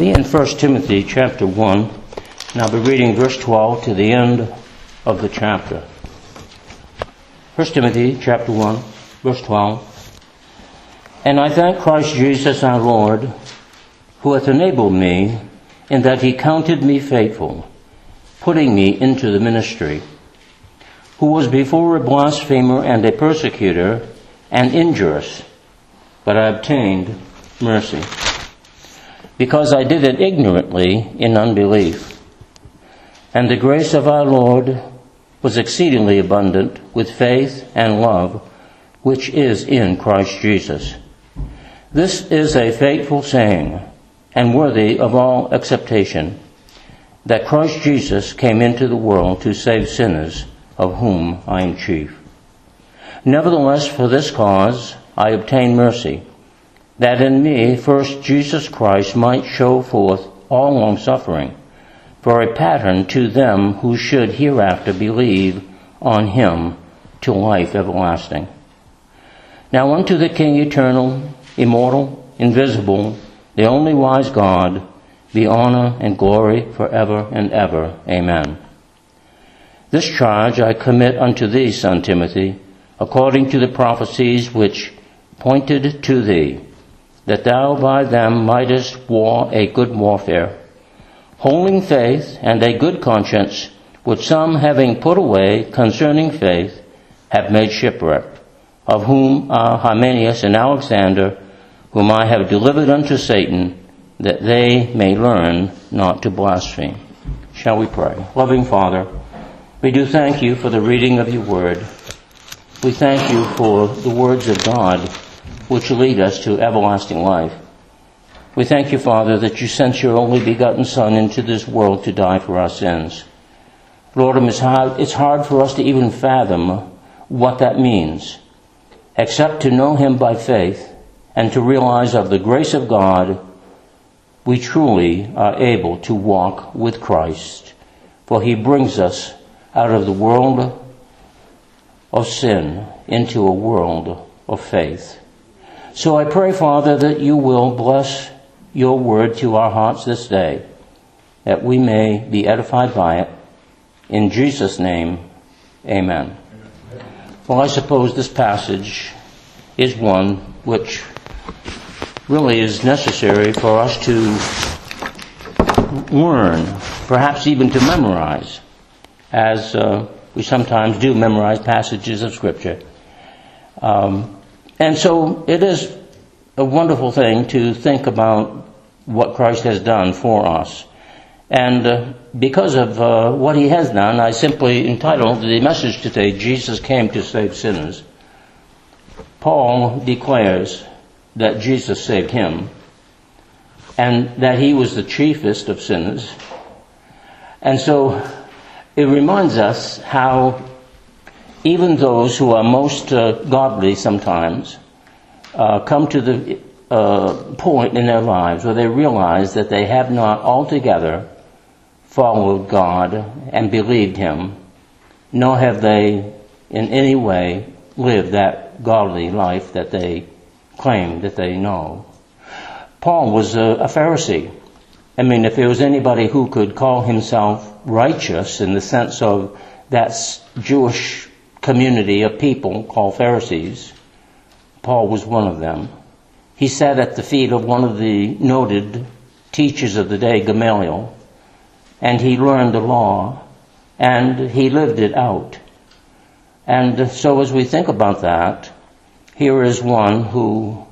be in 1 Timothy chapter 1, and I'll be reading verse 12 to the end of the chapter. 1 Timothy chapter 1, verse 12. And I thank Christ Jesus our Lord, who hath enabled me in that he counted me faithful, putting me into the ministry, who was before a blasphemer and a persecutor and injurious, but I obtained mercy because I did it ignorantly in unbelief. And the grace of our Lord was exceedingly abundant with faith and love, which is in Christ Jesus. This is a faithful saying and worthy of all acceptation that Christ Jesus came into the world to save sinners, of whom I am chief. Nevertheless, for this cause I obtain mercy that in me first Jesus Christ might show forth all long suffering, for a pattern to them who should hereafter believe on him to life everlasting. Now unto the King eternal, immortal, invisible, the only wise God, be honor and glory forever and ever. Amen. This charge I commit unto thee, son Timothy, according to the prophecies which pointed to thee that thou by them mightest war a good warfare, holding faith and a good conscience, which some having put away concerning faith have made shipwreck, of whom are Hymenaeus and Alexander, whom I have delivered unto Satan, that they may learn not to blaspheme. Shall we pray? Loving Father, we do thank you for the reading of your word. We thank you for the words of God which lead us to everlasting life. We thank you, Father, that you sent your only begotten Son into this world to die for our sins. Lord, it's hard, it's hard for us to even fathom what that means, except to know him by faith and to realize of the grace of God, we truly are able to walk with Christ, for he brings us out of the world of sin into a world of faith. So I pray, Father, that you will bless your word to our hearts this day, that we may be edified by it. In Jesus' name, amen. Well, I suppose this passage is one which really is necessary for us to learn, perhaps even to memorize, as uh, we sometimes do memorize passages of Scripture. Um, and so it is a wonderful thing to think about what Christ has done for us. And uh, because of uh, what he has done, I simply entitled the message today, Jesus Came to Save Sinners. Paul declares that Jesus saved him and that he was the chiefest of sinners. And so it reminds us how even those who are most uh, godly sometimes uh, come to the uh, point in their lives where they realize that they have not altogether followed God and believed Him, nor have they in any way lived that godly life that they claim that they know. Paul was a, a Pharisee. I mean, if there was anybody who could call himself righteous in the sense of that Jewish community of people called Pharisees. Paul was one of them. He sat at the feet of one of the noted teachers of the day, Gamaliel, and he learned the law and he lived it out. And so as we think about that, here is one who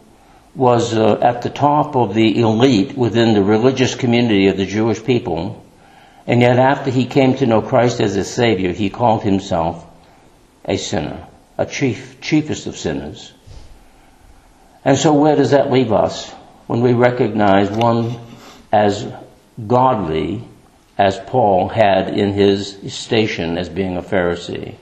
was uh, at the top of the elite within the religious community of the Jewish people, and yet after he came to know Christ as his Savior, he called himself a sinner, a chief, chiefest of sinners. And so where does that leave us when we recognize one as godly as Paul had in his station as being a Pharisee?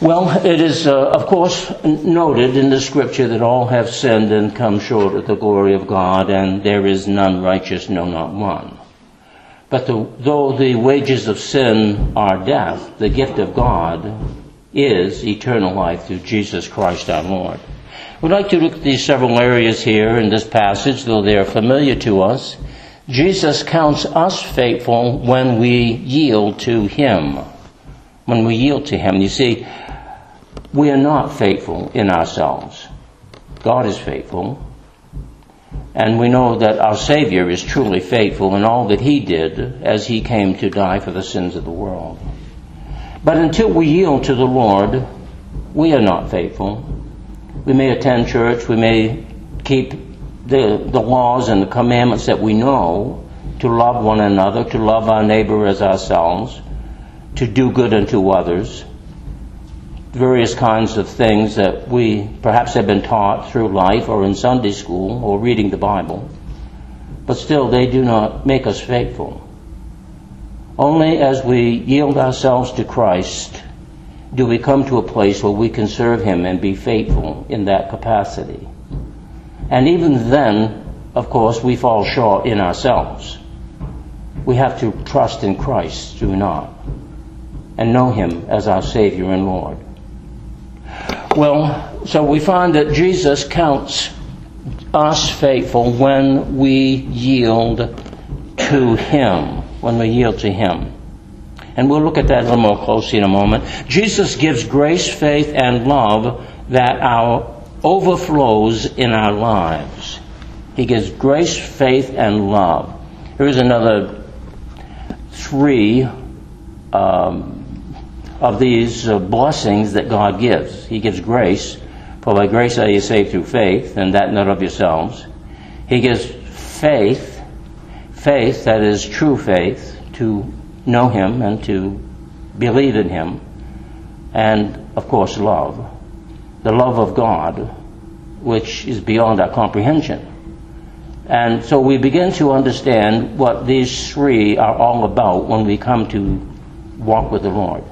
Well, it is, uh, of course, noted in the scripture that all have sinned and come short of the glory of God, and there is none righteous, no, not one. But the, though the wages of sin are death, the gift of God is eternal life through Jesus Christ our Lord. We'd like to look at these several areas here in this passage, though they are familiar to us. Jesus counts us faithful when we yield to Him. When we yield to Him. You see, we are not faithful in ourselves. God is faithful. And we know that our Savior is truly faithful in all that He did as He came to die for the sins of the world. But until we yield to the Lord, we are not faithful. We may attend church, we may keep the, the laws and the commandments that we know to love one another, to love our neighbor as ourselves, to do good unto others, various kinds of things that we perhaps have been taught through life or in Sunday school or reading the Bible. But still, they do not make us faithful. Only as we yield ourselves to Christ do we come to a place where we can serve Him and be faithful in that capacity. And even then, of course, we fall short in ourselves. We have to trust in Christ, do not, and know Him as our Savior and Lord. Well, so we find that Jesus counts us faithful when we yield to Him, when we yield to Him. And we'll look at that a little more closely in a moment. Jesus gives grace, faith, and love that our overflows in our lives. He gives grace, faith, and love. Here's another three um, of these uh, blessings that God gives. He gives grace, for by grace are you saved through faith, and that not of yourselves. He gives faith, faith that is true faith, to know Him and to believe in Him, and of course, love. The love of God, which is beyond our comprehension. And so we begin to understand what these three are all about when we come to walk with the Lord.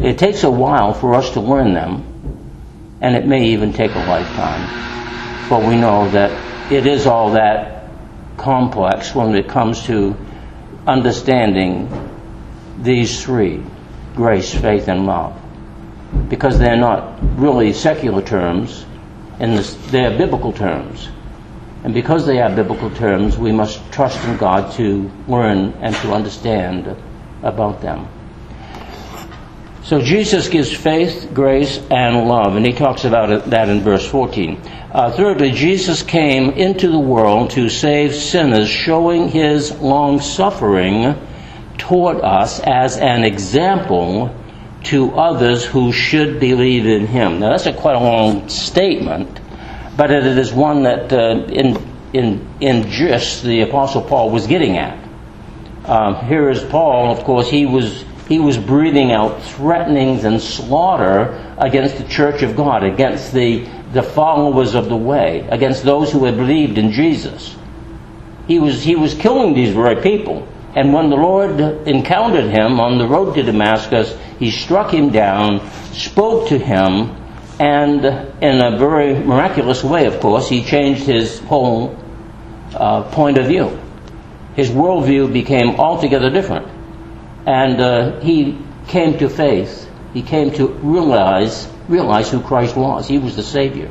It takes a while for us to learn them, and it may even take a lifetime. But we know that it is all that complex when it comes to understanding these three grace, faith, and love. Because they're not really secular terms, and they're biblical terms. And because they are biblical terms, we must trust in God to learn and to understand about them. So Jesus gives faith, grace, and love, and he talks about that in verse 14. Uh, thirdly, Jesus came into the world to save sinners, showing his long suffering toward us as an example to others who should believe in him. Now, that's a quite a long statement, but it is one that, uh, in, in, in gist, the Apostle Paul was getting at. Um, here is Paul, of course, he was he was breathing out threatenings and slaughter against the church of God, against the, the followers of the way, against those who had believed in Jesus. He was, he was killing these very people. And when the Lord encountered him on the road to Damascus, he struck him down, spoke to him, and in a very miraculous way, of course, he changed his whole uh, point of view. His worldview became altogether different. And uh, he came to faith. He came to realize, realize who Christ was. He was the Savior.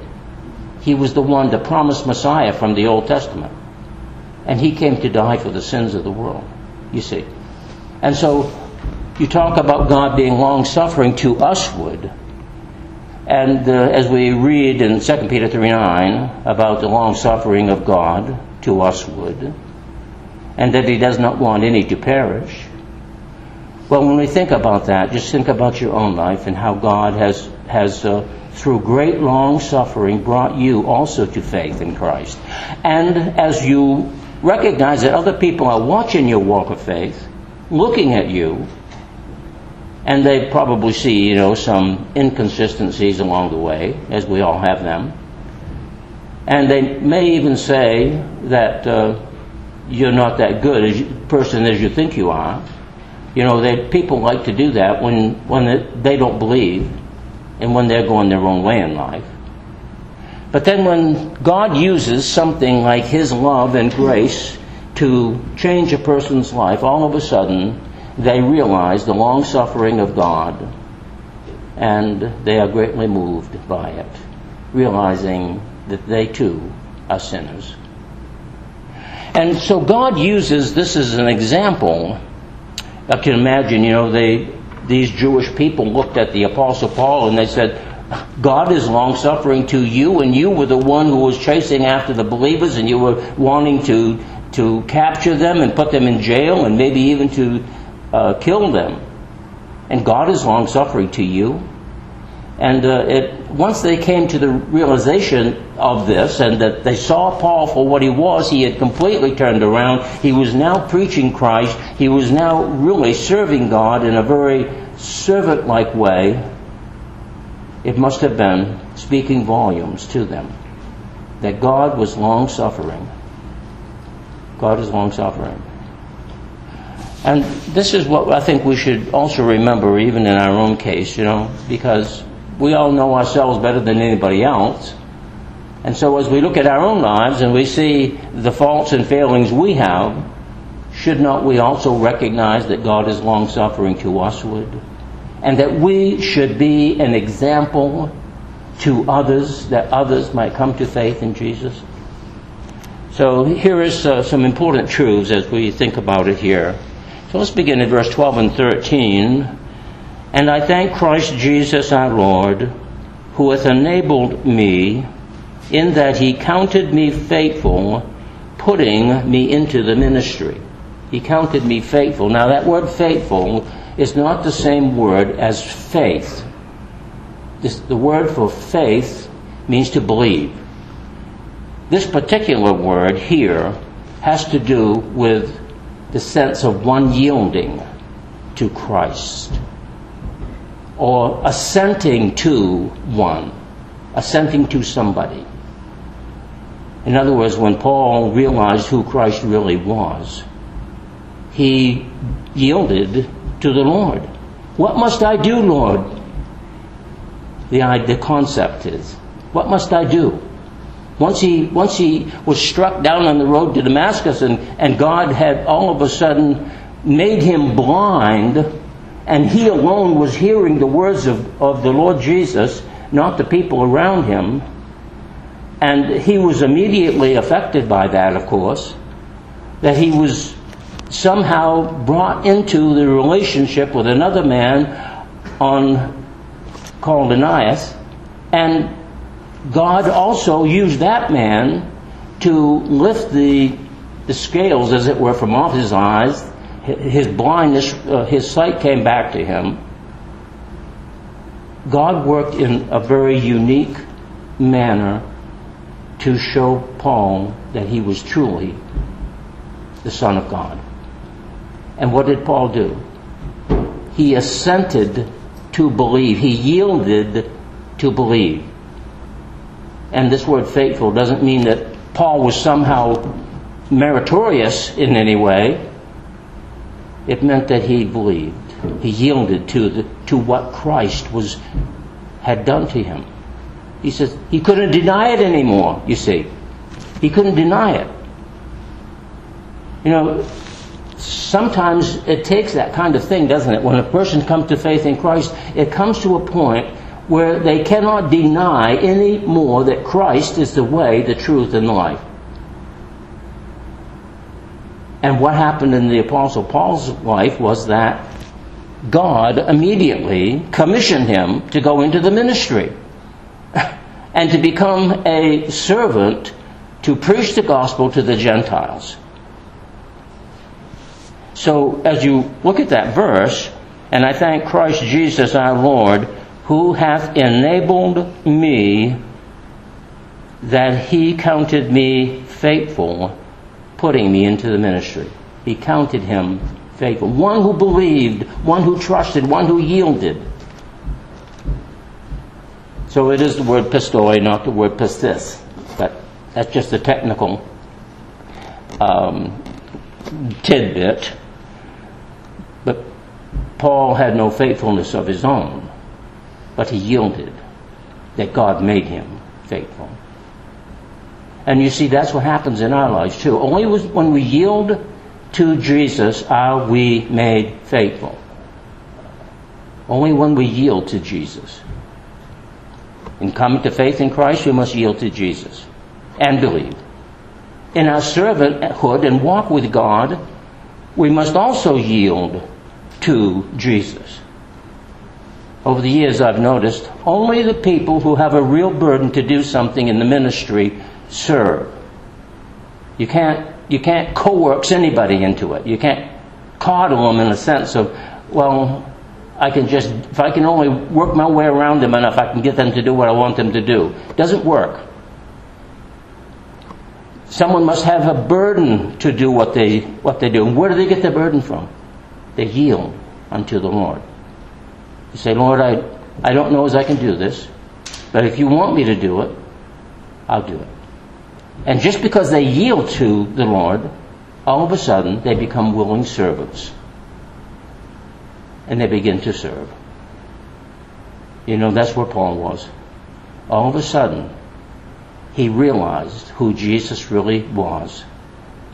He was the one, the promised Messiah from the Old Testament. And he came to die for the sins of the world, you see. And so you talk about God being long suffering to usward. And uh, as we read in 2 Peter 3 9 about the long suffering of God to usward, and that he does not want any to perish, well, when we think about that, just think about your own life and how God has, has uh, through great long suffering, brought you also to faith in Christ. And as you recognize that other people are watching your walk of faith, looking at you, and they probably see, you know, some inconsistencies along the way, as we all have them. And they may even say that uh, you're not that good a person as you think you are. You know, that people like to do that when, when they don't believe and when they're going their own way in life. But then when God uses something like His love and grace to change a person's life, all of a sudden they realize the long suffering of God and they are greatly moved by it. realizing that they too are sinners. And so God uses this as an example. I can imagine, you know, they, these Jewish people looked at the Apostle Paul and they said, God is long suffering to you, and you were the one who was chasing after the believers, and you were wanting to, to capture them and put them in jail, and maybe even to uh, kill them. And God is long suffering to you. And uh, it, once they came to the realization of this and that they saw Paul for what he was, he had completely turned around. He was now preaching Christ. He was now really serving God in a very servant like way. It must have been speaking volumes to them that God was long suffering. God is long suffering. And this is what I think we should also remember, even in our own case, you know, because we all know ourselves better than anybody else. And so as we look at our own lives and we see the faults and failings we have, should not we also recognize that God is long suffering to usward? And that we should be an example to others, that others might come to faith in Jesus? So here is uh, some important truths as we think about it here. So let's begin in verse 12 and 13. And I thank Christ Jesus our Lord, who hath enabled me, in that he counted me faithful, putting me into the ministry. He counted me faithful. Now, that word faithful is not the same word as faith. This, the word for faith means to believe. This particular word here has to do with the sense of one yielding to Christ or assenting to one, assenting to somebody. In other words, when Paul realized who Christ really was, he yielded to the Lord. What must I do, Lord? The, the concept is, what must I do? Once he, once he was struck down on the road to Damascus and, and God had all of a sudden made him blind and he alone was hearing the words of, of the Lord Jesus, not the people around him. And he was immediately affected by that, of course, that he was somehow brought into the relationship with another man on called Ananias, and God also used that man to lift the the scales, as it were, from off his eyes his blindness, uh, his sight came back to him. God worked in a very unique manner to show Paul that he was truly the Son of God. And what did Paul do? He assented to believe. He yielded to believe. And this word faithful doesn't mean that Paul was somehow meritorious in any way. It meant that he believed. He yielded to, the, to what Christ was, had done to him. He says he couldn't deny it anymore, you see. He couldn't deny it. You know, sometimes it takes that kind of thing, doesn't it? When a person comes to faith in Christ, it comes to a point where they cannot deny any more that Christ is the way, the truth, and the life. And what happened in the Apostle Paul's life was that God immediately commissioned him to go into the ministry and to become a servant to preach the gospel to the Gentiles. So, as you look at that verse, and I thank Christ Jesus our Lord, who hath enabled me that he counted me faithful putting me into the ministry. He counted him faithful. One who believed, one who trusted, one who yielded. So it is the word pistoi, not the word pistis. But that's just a technical um, tidbit. But Paul had no faithfulness of his own, but he yielded that God made him faithful. And you see, that's what happens in our lives too. Only when we yield to Jesus are we made faithful. Only when we yield to Jesus. In coming to faith in Christ, we must yield to Jesus and believe. In our servanthood and walk with God, we must also yield to Jesus. Over the years, I've noticed only the people who have a real burden to do something in the ministry serve. You can't, you can't coerce anybody into it. You can't coddle them in the sense of, well, I can just, if I can only work my way around them enough, I can get them to do what I want them to do. Doesn't work. Someone must have a burden to do what they, what they do. And where do they get the burden from? They yield unto the Lord. You say, Lord, I, I don't know as I can do this, but if you want me to do it, I'll do it. And just because they yield to the Lord, all of a sudden they become willing servants. And they begin to serve. You know, that's where Paul was. All of a sudden, he realized who Jesus really was,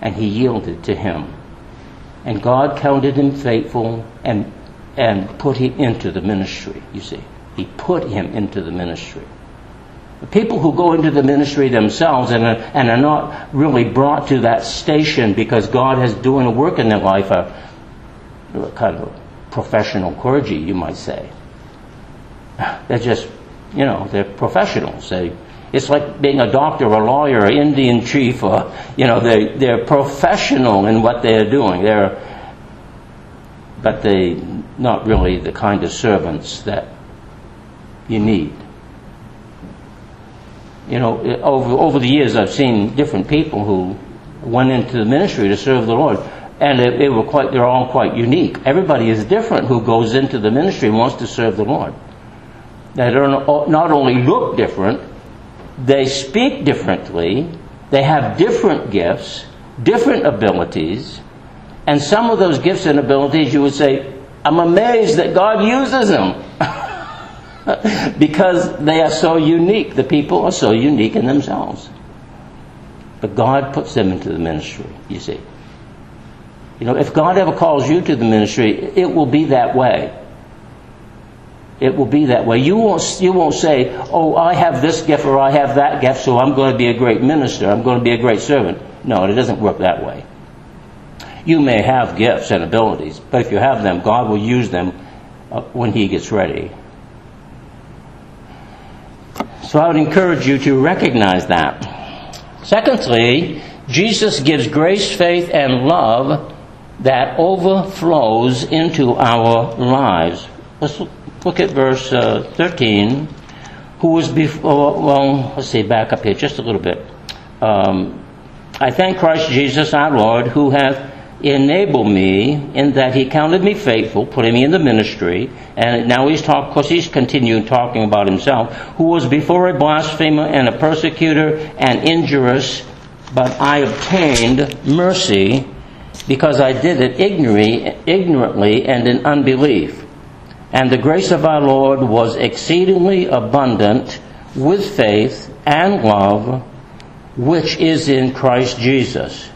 and he yielded to him. And God counted him faithful and, and put him into the ministry, you see. He put him into the ministry. People who go into the ministry themselves and are, and are not really brought to that station because God has doing a work in their life are kind of professional clergy, you might say. They're just, you know, they're professionals. They, it's like being a doctor, a lawyer, an Indian chief, or, you know, they, they're professional in what they're doing. They're, but they not really the kind of servants that you need. You know, over, over the years I've seen different people who went into the ministry to serve the Lord. And they, were quite, they're all quite unique. Everybody is different who goes into the ministry and wants to serve the Lord. They don't not only look different, they speak differently, they have different gifts, different abilities, and some of those gifts and abilities you would say, I'm amazed that God uses them. because they are so unique. The people are so unique in themselves. But God puts them into the ministry, you see. You know, if God ever calls you to the ministry, it will be that way. It will be that way. You won't, you won't say, oh, I have this gift or I have that gift, so I'm going to be a great minister. I'm going to be a great servant. No, it doesn't work that way. You may have gifts and abilities, but if you have them, God will use them uh, when He gets ready. So I would encourage you to recognize that. Secondly, Jesus gives grace, faith, and love that overflows into our lives. Let's look at verse uh, 13. Who was before, well, let's see, back up here just a little bit. Um, I thank Christ Jesus our Lord who hath enabled me in that he counted me faithful, putting me in the ministry, and now he's talking, because he's continuing talking about himself, who was before a blasphemer and a persecutor and injurious, but I obtained mercy because I did it ignorantly and in unbelief. And the grace of our Lord was exceedingly abundant with faith and love, which is in Christ Jesus.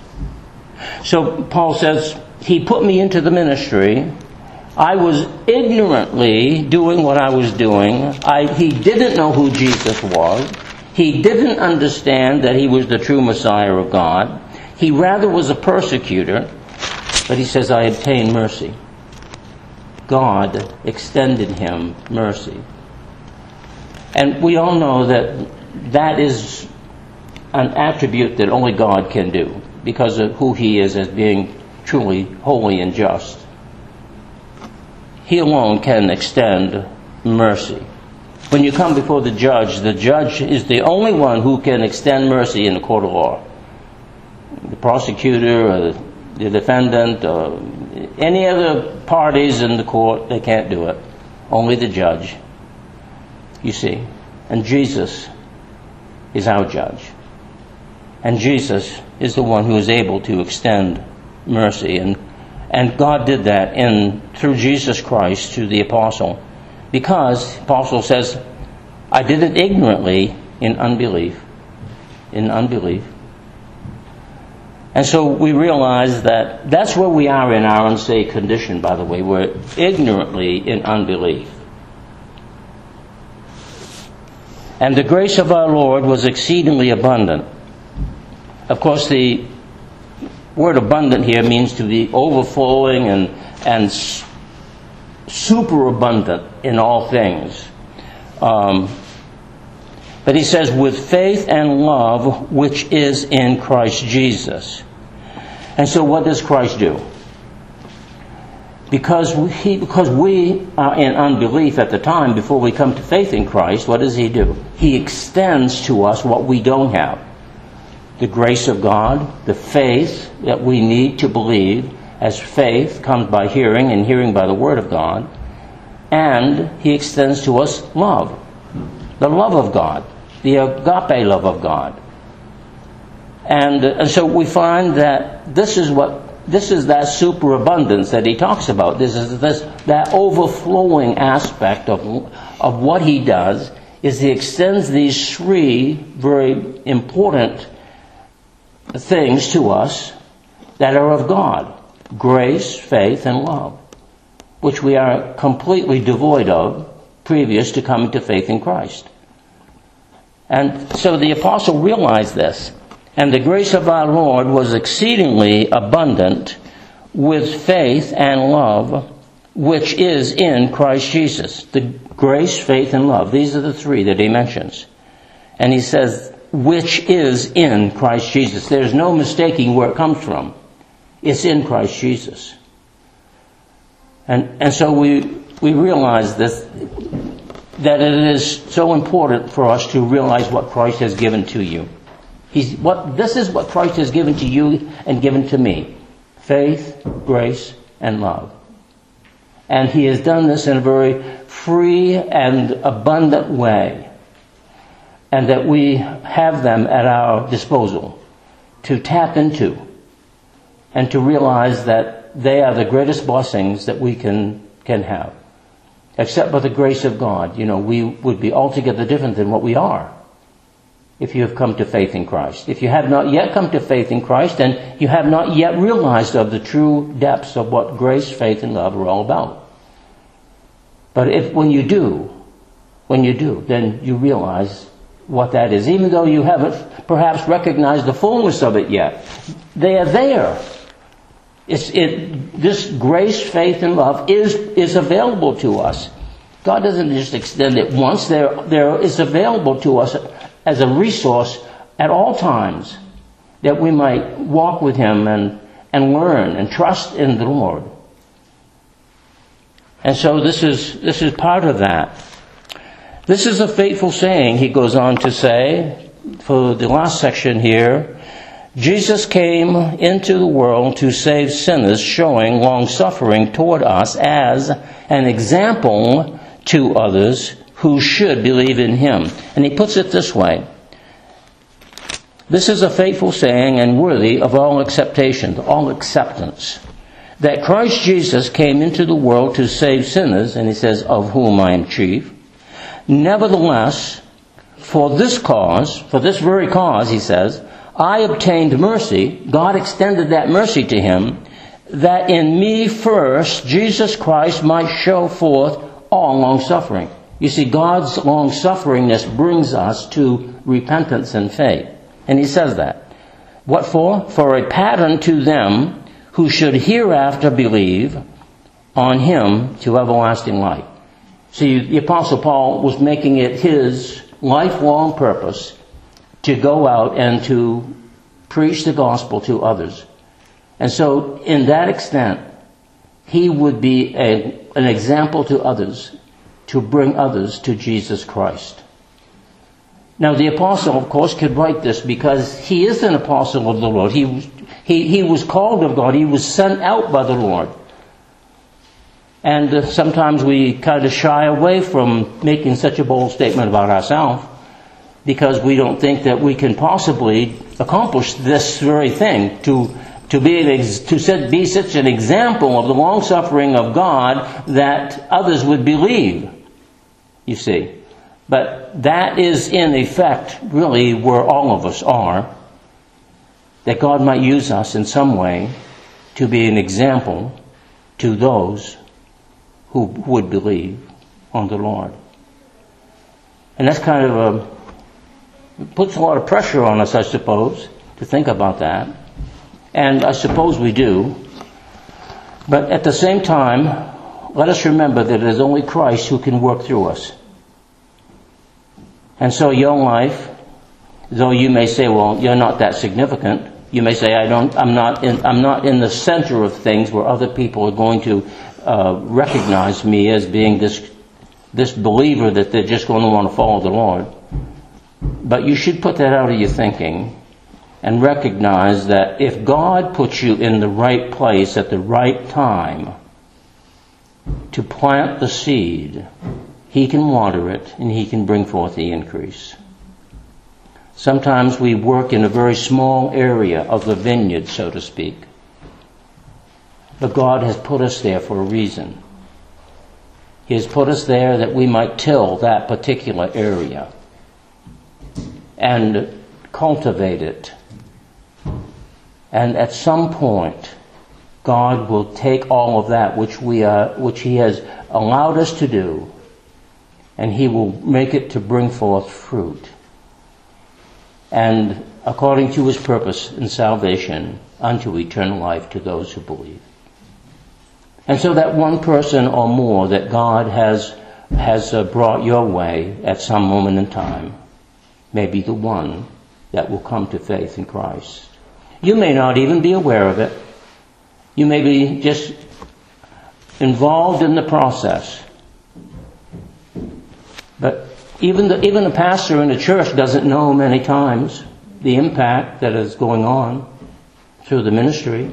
So Paul says, He put me into the ministry. I was ignorantly doing what I was doing. I, he didn't know who Jesus was. He didn't understand that he was the true Messiah of God. He rather was a persecutor. But he says, I obtained mercy. God extended him mercy. And we all know that that is an attribute that only God can do because of who he is as being truly holy and just. He alone can extend mercy. When you come before the judge, the judge is the only one who can extend mercy in the court of law. The prosecutor or the defendant or any other parties in the court, they can't do it. Only the judge. You see. And Jesus is our judge. And Jesus is the one who is able to extend mercy. And, and God did that in, through Jesus Christ to the apostle. Because, the apostle says, I did it ignorantly in unbelief. In unbelief. And so we realize that that's where we are in our unsaved condition, by the way. We're ignorantly in unbelief. And the grace of our Lord was exceedingly abundant. Of course, the word abundant here means to be overflowing and, and superabundant in all things. Um, but he says, with faith and love which is in Christ Jesus. And so, what does Christ do? Because we, because we are in unbelief at the time before we come to faith in Christ, what does He do? He extends to us what we don't have the grace of God, the faith that we need to believe, as faith comes by hearing and hearing by the Word of God, and He extends to us love, the love of God, the agape love of God. And, and so we find that this is what this is that superabundance that he talks about. This is this that overflowing aspect of of what he does is he extends these three very important things to us that are of God grace, faith, and love, which we are completely devoid of previous to coming to faith in Christ. And so the apostle realized this. And the grace of our Lord was exceedingly abundant with faith and love, which is in Christ Jesus. The grace, faith, and love. These are the three that he mentions. And he says, which is in Christ Jesus. There's no mistaking where it comes from. It's in Christ Jesus. And, and so we, we realize this, that it is so important for us to realize what Christ has given to you. He's, what, this is what Christ has given to you and given to me faith, grace, and love. And He has done this in a very free and abundant way and that we have them at our disposal to tap into and to realize that they are the greatest blessings that we can, can have. Except by the grace of God, you know, we would be altogether different than what we are if you have come to faith in Christ. If you have not yet come to faith in Christ, then you have not yet realized of the true depths of what grace, faith, and love are all about. But if when you do, when you do, then you realize what that is, even though you haven't perhaps recognized the fullness of it yet. They are there. It's, it, this grace, faith, and love is, is available to us. God doesn't just extend it once. There, there is available to us as a resource at all times that we might walk with Him and, and learn and trust in the Lord. And so this is, this is part of that. This is a faithful saying, he goes on to say, for the last section here. Jesus came into the world to save sinners, showing long suffering toward us as an example to others who should believe in him. And he puts it this way. This is a faithful saying and worthy of all acceptation, all acceptance. That Christ Jesus came into the world to save sinners, and he says, of whom I am chief. Nevertheless, for this cause, for this very cause, he says, I obtained mercy. God extended that mercy to him, that in me first Jesus Christ might show forth all long suffering. You see, God's long sufferingness brings us to repentance and faith. And he says that. What for? For a pattern to them who should hereafter believe on him to everlasting life. See, the Apostle Paul was making it his lifelong purpose to go out and to preach the gospel to others. And so, in that extent, he would be a, an example to others to bring others to Jesus Christ. Now, the apostle, of course, could write this because he is an apostle of the Lord. He, he, he was called of God. He was sent out by the Lord. And uh, sometimes we kind of shy away from making such a bold statement about ourselves because we don't think that we can possibly accomplish this very thing to to be to be such an example of the long suffering of God that others would believe. You see, but that is in effect really where all of us are. That God might use us in some way to be an example to those who would believe on the Lord. And that's kind of a, puts a lot of pressure on us, I suppose, to think about that. And I suppose we do. But at the same time, let us remember that it is only Christ who can work through us. And so your life, though you may say, well, you're not that significant, you may say, I don't, I'm not in, I'm not in the center of things where other people are going to uh, recognize me as being this, this believer that they're just going to want to follow the Lord. But you should put that out of your thinking and recognize that if God puts you in the right place at the right time to plant the seed, He can water it and He can bring forth the increase. Sometimes we work in a very small area of the vineyard, so to speak. But God has put us there for a reason. He has put us there that we might till that particular area and cultivate it. And at some point, God will take all of that which we are, which He has allowed us to do, and He will make it to bring forth fruit and according to his purpose in salvation unto eternal life to those who believe. And so that one person or more that God has, has uh, brought your way at some moment in time may be the one that will come to faith in Christ. You may not even be aware of it. You may be just involved in the process. But even the, even a pastor in a church doesn't know many times the impact that is going on through the ministry.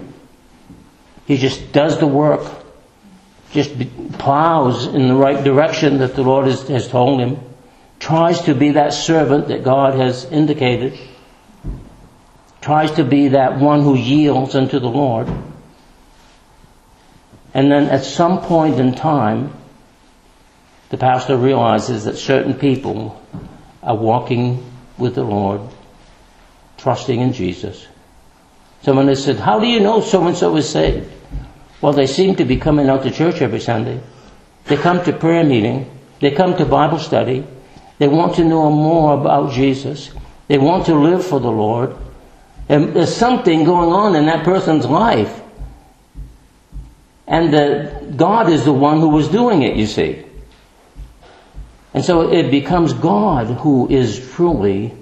He just does the work, just plows in the right direction that the Lord has, has told him, tries to be that servant that God has indicated, tries to be that one who yields unto the Lord. And then at some point in time, the pastor realizes that certain people are walking with the Lord, trusting in Jesus. Someone has said, How do you know so and so is saved? Well, they seem to be coming out to church every Sunday. They come to prayer meeting. They come to Bible study. They want to know more about Jesus. They want to live for the Lord. And there's something going on in that person's life. And the, God is the one who was doing it, you see. And so it becomes God who is truly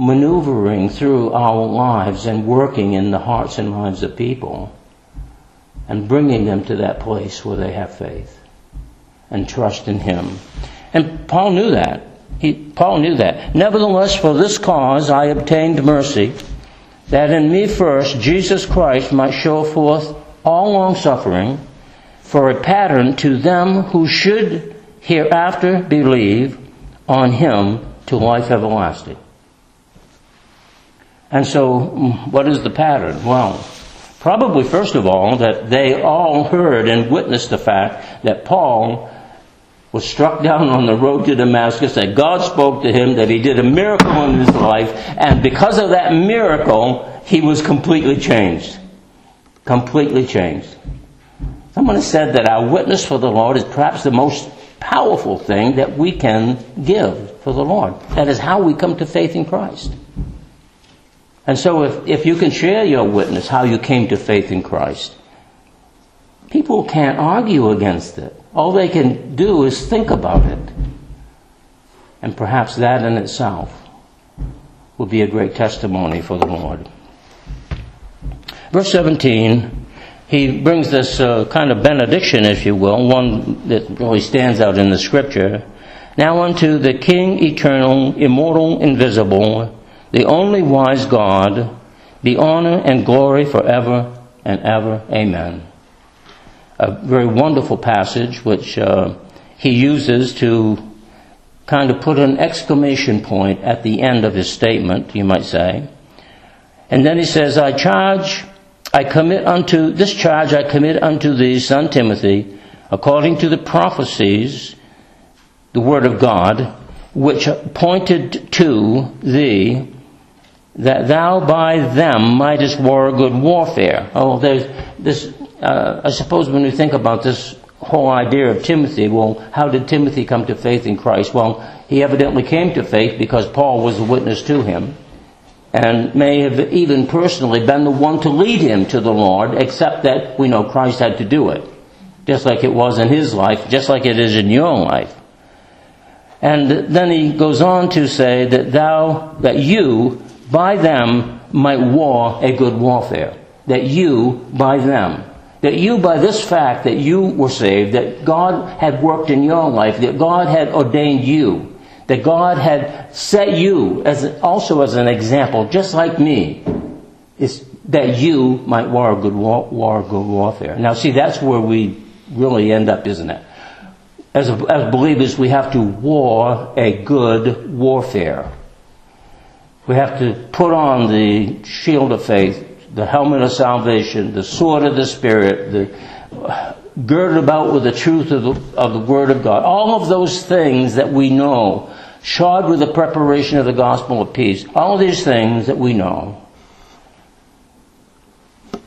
maneuvering through our lives and working in the hearts and lives of people and bringing them to that place where they have faith and trust in Him. And Paul knew that. He, Paul knew that. Nevertheless, for this cause I obtained mercy, that in me first Jesus Christ might show forth all long suffering for a pattern to them who should hereafter believe on him to life everlasting. And so, mm, what is the pattern? Well, probably first of all, that they all heard and witnessed the fact that Paul was struck down on the road to Damascus, that God spoke to him, that he did a miracle in his life, and because of that miracle, he was completely changed. Completely changed. Someone has said that our witness for the Lord is perhaps the most powerful thing that we can give for the Lord. That is how we come to faith in Christ. And so if, if you can share your witness, how you came to faith in Christ, people can't argue against it. All they can do is think about it. And perhaps that in itself will be a great testimony for the Lord. Verse 17 he brings this uh, kind of benediction, if you will, one that really stands out in the scripture. Now unto the King eternal, immortal, invisible, the only wise God, be honor and glory forever and ever. Amen. A very wonderful passage which uh, he uses to kind of put an exclamation point at the end of his statement, you might say. And then he says, I charge I commit unto this charge I commit unto thee, son Timothy, according to the prophecies, the word of God, which pointed to thee, that thou by them mightest war a good warfare. Oh, there's this. Uh, I suppose when we think about this whole idea of Timothy. Well, how did Timothy come to faith in Christ? Well, he evidently came to faith because Paul was a witness to him and may have even personally been the one to lead him to the Lord, except that we know Christ had to do it. Just like it was in his life, just like it is in your life. And then he goes on to say that thou, that you, by them, might war a good warfare. That you, by them. That you, by this fact that you were saved, that God had worked in your life, that God had ordained you, that God had set you as also as an example, just like me, is that you might war a good war, war good warfare. Now, see, that's where we really end up, isn't it? As, as believers, we have to war a good warfare. We have to put on the shield of faith, the helmet of salvation, the sword of the Spirit, the girded about with the truth of the, of the Word of God. All of those things that we know, shod with the preparation of the gospel of peace. All these things that we know,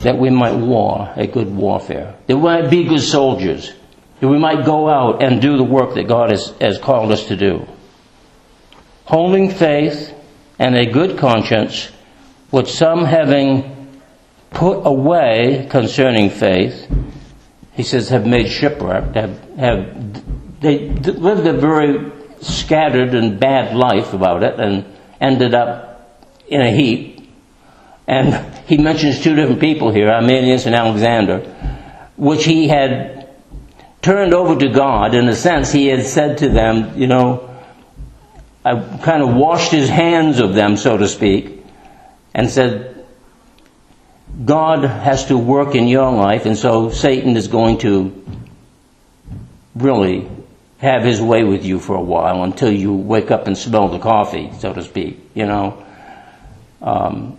that we might war a good warfare, that we might be good soldiers, that we might go out and do the work that God has, has called us to do. Holding faith and a good conscience, which some having put away concerning faith, he says, have made shipwreck, have, have they lived a very scattered and bad life about it and ended up in a heap. And he mentions two different people here, Hymenaeus and Alexander, which he had turned over to God. In a sense, he had said to them, you know, I kind of washed his hands of them, so to speak, and said, God has to work in your life, and so Satan is going to really have his way with you for a while until you wake up and smell the coffee, so to speak, you know. Um,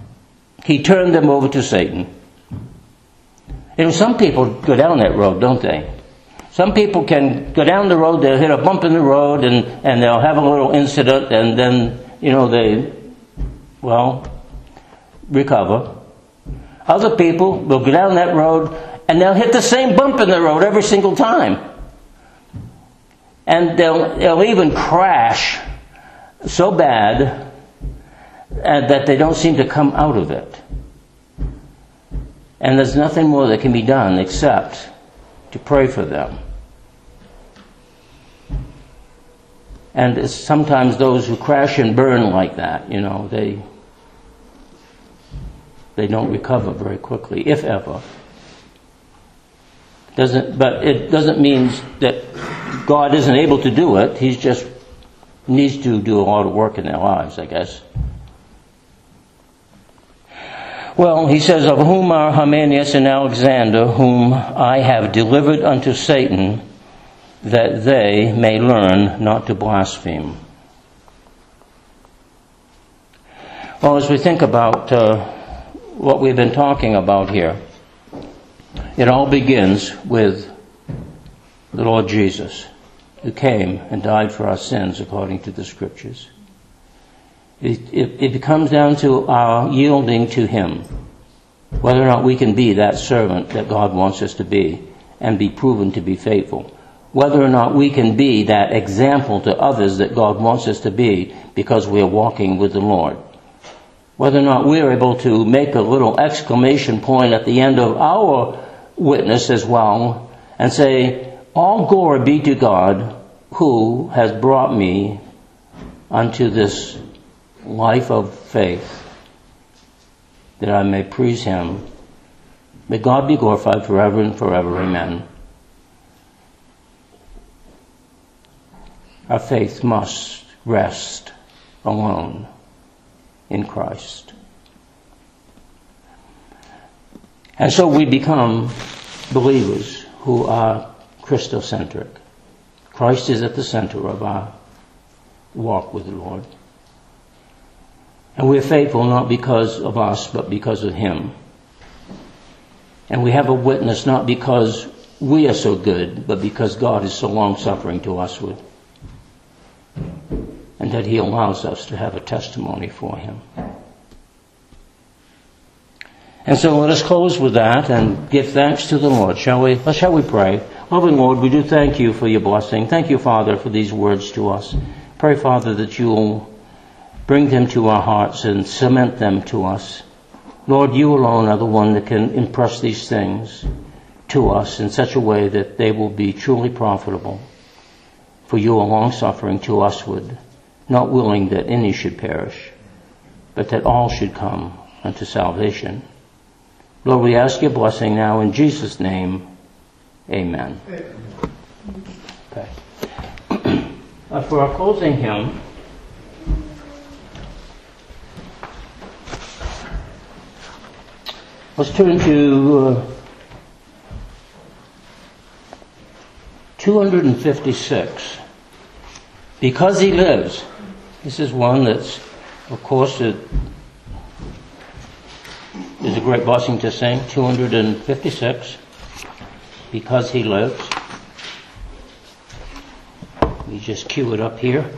he turned them over to Satan. You know, some people go down that road, don't they? Some people can go down the road, they'll hit a bump in the road, and, and they'll have a little incident, and then, you know, they, well, recover. Other people will go down that road and they'll hit the same bump in the road every single time. And they'll, they'll even crash so bad uh, that they don't seem to come out of it. And there's nothing more that can be done except to pray for them. And sometimes those who crash and burn like that, you know, they they don't recover very quickly, if ever. Doesn't, but it doesn't mean that God isn't able to do it. He just needs to do a lot of work in their lives, I guess. Well, he says, Of whom are Hymenaeus and Alexander, whom I have delivered unto Satan, that they may learn not to blaspheme. Well, as we think about uh, what we've been talking about here. It all begins with the Lord Jesus, who came and died for our sins according to the Scriptures. It, it, it comes down to our yielding to Him, whether or not we can be that servant that God wants us to be and be proven to be faithful. Whether or not we can be that example to others that God wants us to be because we are walking with the Lord whether or not we're able to make a little exclamation point at the end of our witness as well and say, All glory be to God who has brought me unto this life of faith that I may praise him. May God be glorified forever and forever. Amen. Our faith must rest alone in Christ. And so we become believers who are Christocentric. Christ is at the center of our walk with the Lord. And we're faithful not because of us, but because of Him. And we have a witness not because we are so good, but because God is so long suffering to us with that He allows us to have a testimony for Him. And so let us close with that and give thanks to the Lord. Shall we? Shall we pray? Loving Lord, we do thank you for your blessing. Thank you, Father, for these words to us. Pray, Father, that you will bring them to our hearts and cement them to us. Lord, you alone are the one that can impress these things to us in such a way that they will be truly profitable. For you are long suffering to usward, not willing that any should perish, but that all should come unto salvation. Lord, we ask your blessing now in Jesus' name. Amen. Okay. uh, for our closing hymn, let's turn to uh, 256. Because he lives. This is one that's, of course, it is a great blessing to sing. 256 because he lives. We just cue it up here.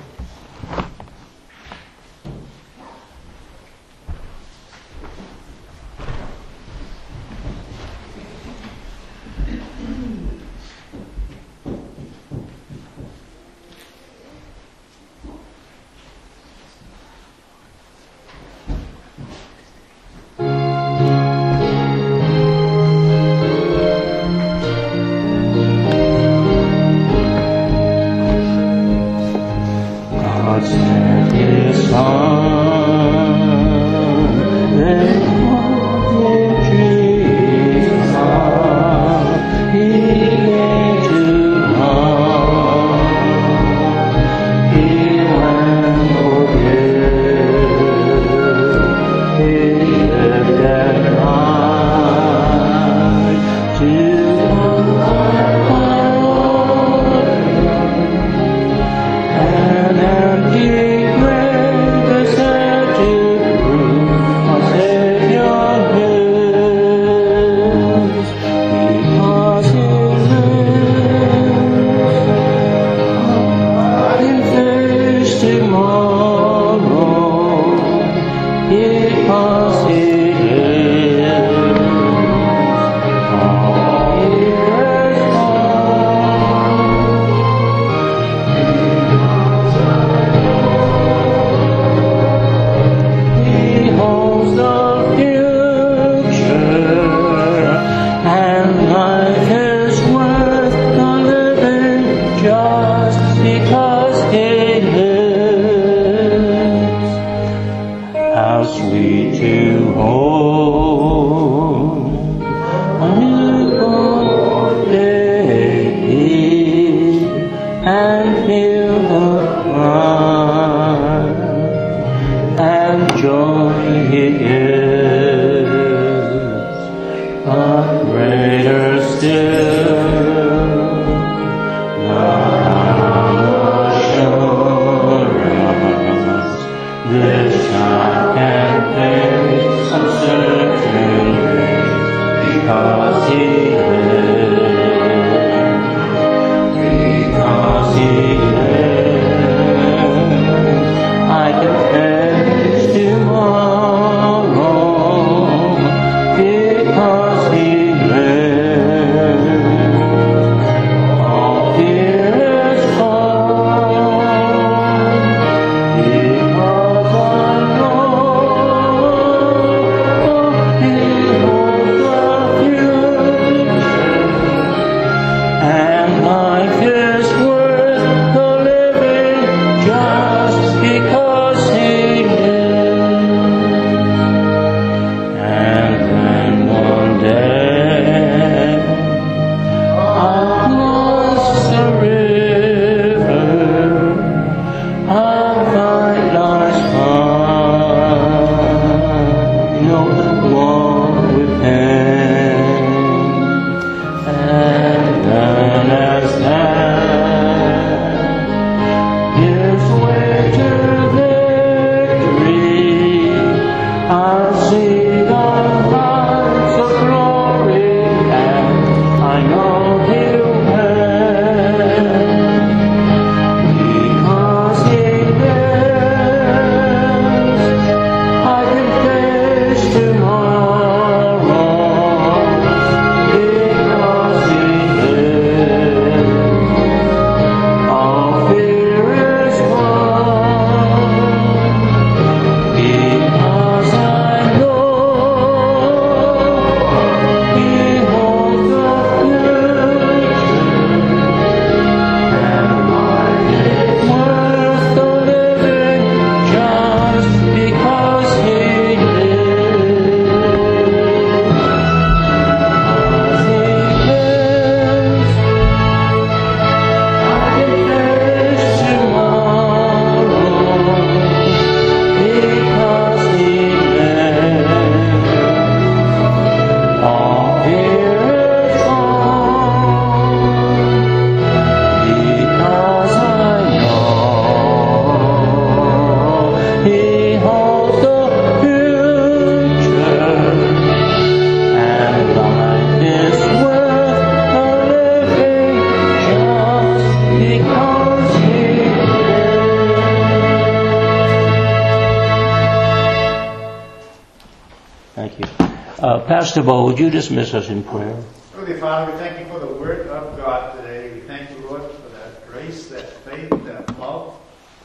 Would you dismiss us in prayer? Heavenly Father, we thank you for the word of God today. We thank you, Lord, for that grace, that faith, that love,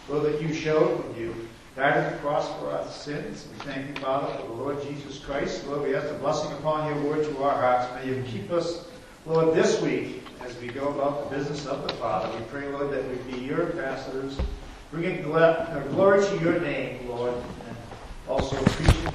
Lord, that you showed when you died on the cross for our sins. We thank you, Father, for the Lord Jesus Christ. Lord, we ask a blessing upon your word to our hearts. May you keep us, Lord, this week as we go about the business of the Father. We pray, Lord, that we be your ambassadors, bringing uh, glory to your name, Lord, and also preaching